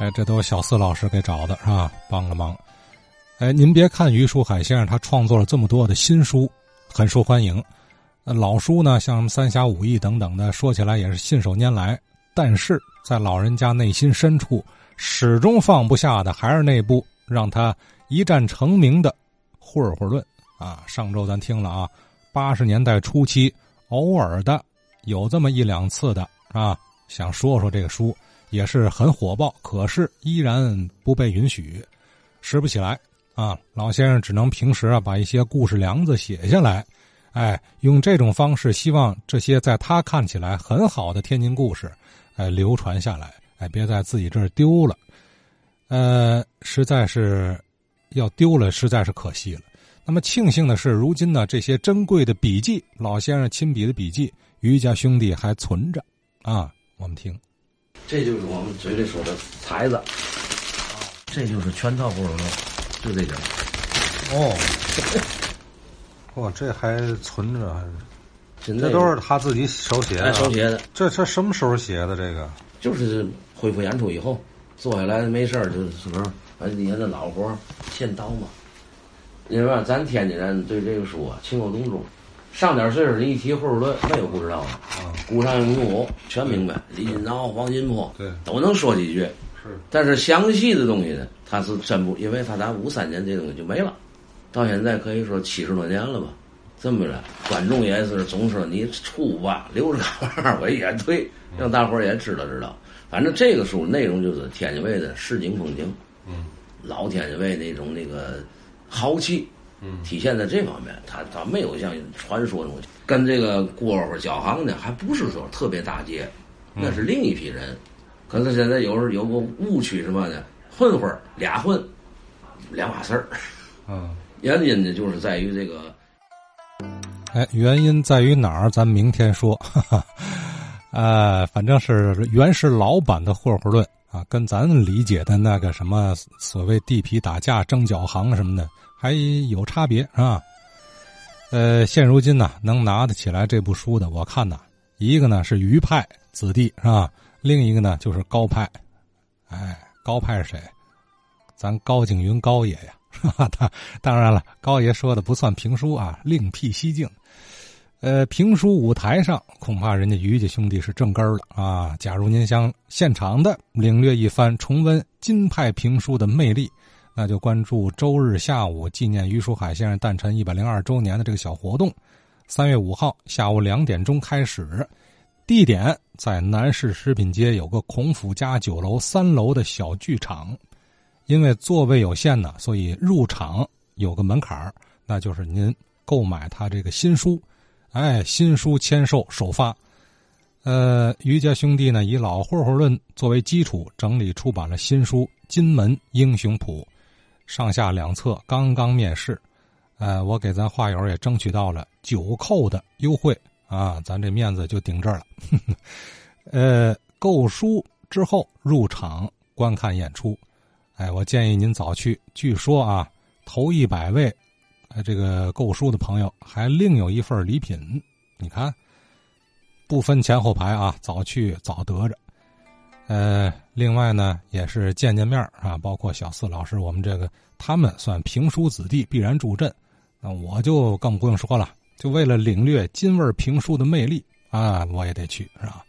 哎，这都是小四老师给找的，是吧？帮个忙。哎，您别看于书海先生他创作了这么多的新书，很受欢迎。老书呢，像什么《三侠五义》等等的，说起来也是信手拈来。但是在老人家内心深处，始终放不下的还是那部让他一战成名的《混混论》啊。上周咱听了啊，八十年代初期偶尔的有这么一两次的啊，想说说这个书。也是很火爆，可是依然不被允许，拾不起来啊！老先生只能平时啊把一些故事梁子写下来，哎，用这种方式，希望这些在他看起来很好的天津故事，哎，流传下来，哎，别在自己这儿丢了。呃，实在是要丢了，实在是可惜了。那么庆幸的是，如今呢，这些珍贵的笔记，老先生亲笔的笔记，余家兄弟还存着啊，我们听。这就是我们嘴里说的才子，这就是全套故事书，就这点哦，哇，这还存着，还是这都是他自己手写的。手写的，这这什么时候写的？这个就是恢复演出以后，坐下来没事儿，就是是不是？反正你看那老活儿现刀嘛。因为咱天津人对这个书啊情有独钟。上点岁数的一提《混混论》，没有不知道的。啊，孤山勇武全明白。李金朝、黄金坡，对，都能说几句。是，但是详细的东西呢，他是真不，因为他打五三年这东西就没了，到现在可以说七十多年了吧。这么着，观众也是总说你出吧，留着干嘛？我也对，让大伙儿也知道知道。反正这个书内容就是天津卫的市井风情，嗯，老天津卫那种那个豪气。体现在这方面，他他没有像传说中跟这个郭老交行的，还不是说特别大街，那是另一批人。可是现在有时候有个误区什么的，混混俩混，两码事儿。嗯，原因呢就是在于这个，哎，原因在于哪儿？咱明天说。呃，反正是原是老版的混混论啊，跟咱理解的那个什么所谓地痞打架争脚行什么的。还有差别是吧？呃，现如今呢，能拿得起来这部书的，我看呢，一个呢是余派子弟是吧？另一个呢就是高派。哎，高派是谁？咱高景云高爷呀，是吧？他当然了，高爷说的不算评书啊，另辟蹊径。呃，评书舞台上，恐怕人家余家兄弟是正根了啊。假如您想现场的领略一番，重温金派评书的魅力。那就关注周日下午纪念于书海先生诞辰一百零二周年的这个小活动，三月五号下午两点钟开始，地点在南市食品街有个孔府家酒楼三楼的小剧场。因为座位有限呢，所以入场有个门槛那就是您购买他这个新书，哎，新书签售首发。呃，于家兄弟呢以老混混论作为基础整理出版了新书《金门英雄谱》。上下两侧刚刚面世，呃，我给咱画友也争取到了九扣的优惠啊，咱这面子就顶这儿了。呃，购书之后入场观看演出，哎，我建议您早去。据说啊，头一百位，呃，这个购书的朋友还另有一份礼品。你看，不分前后排啊，早去早得着。呃，另外呢，也是见见面啊，包括小四老师，我们这个他们算评书子弟，必然助阵。那我就更不用说了，就为了领略金味评书的魅力啊，我也得去，是吧？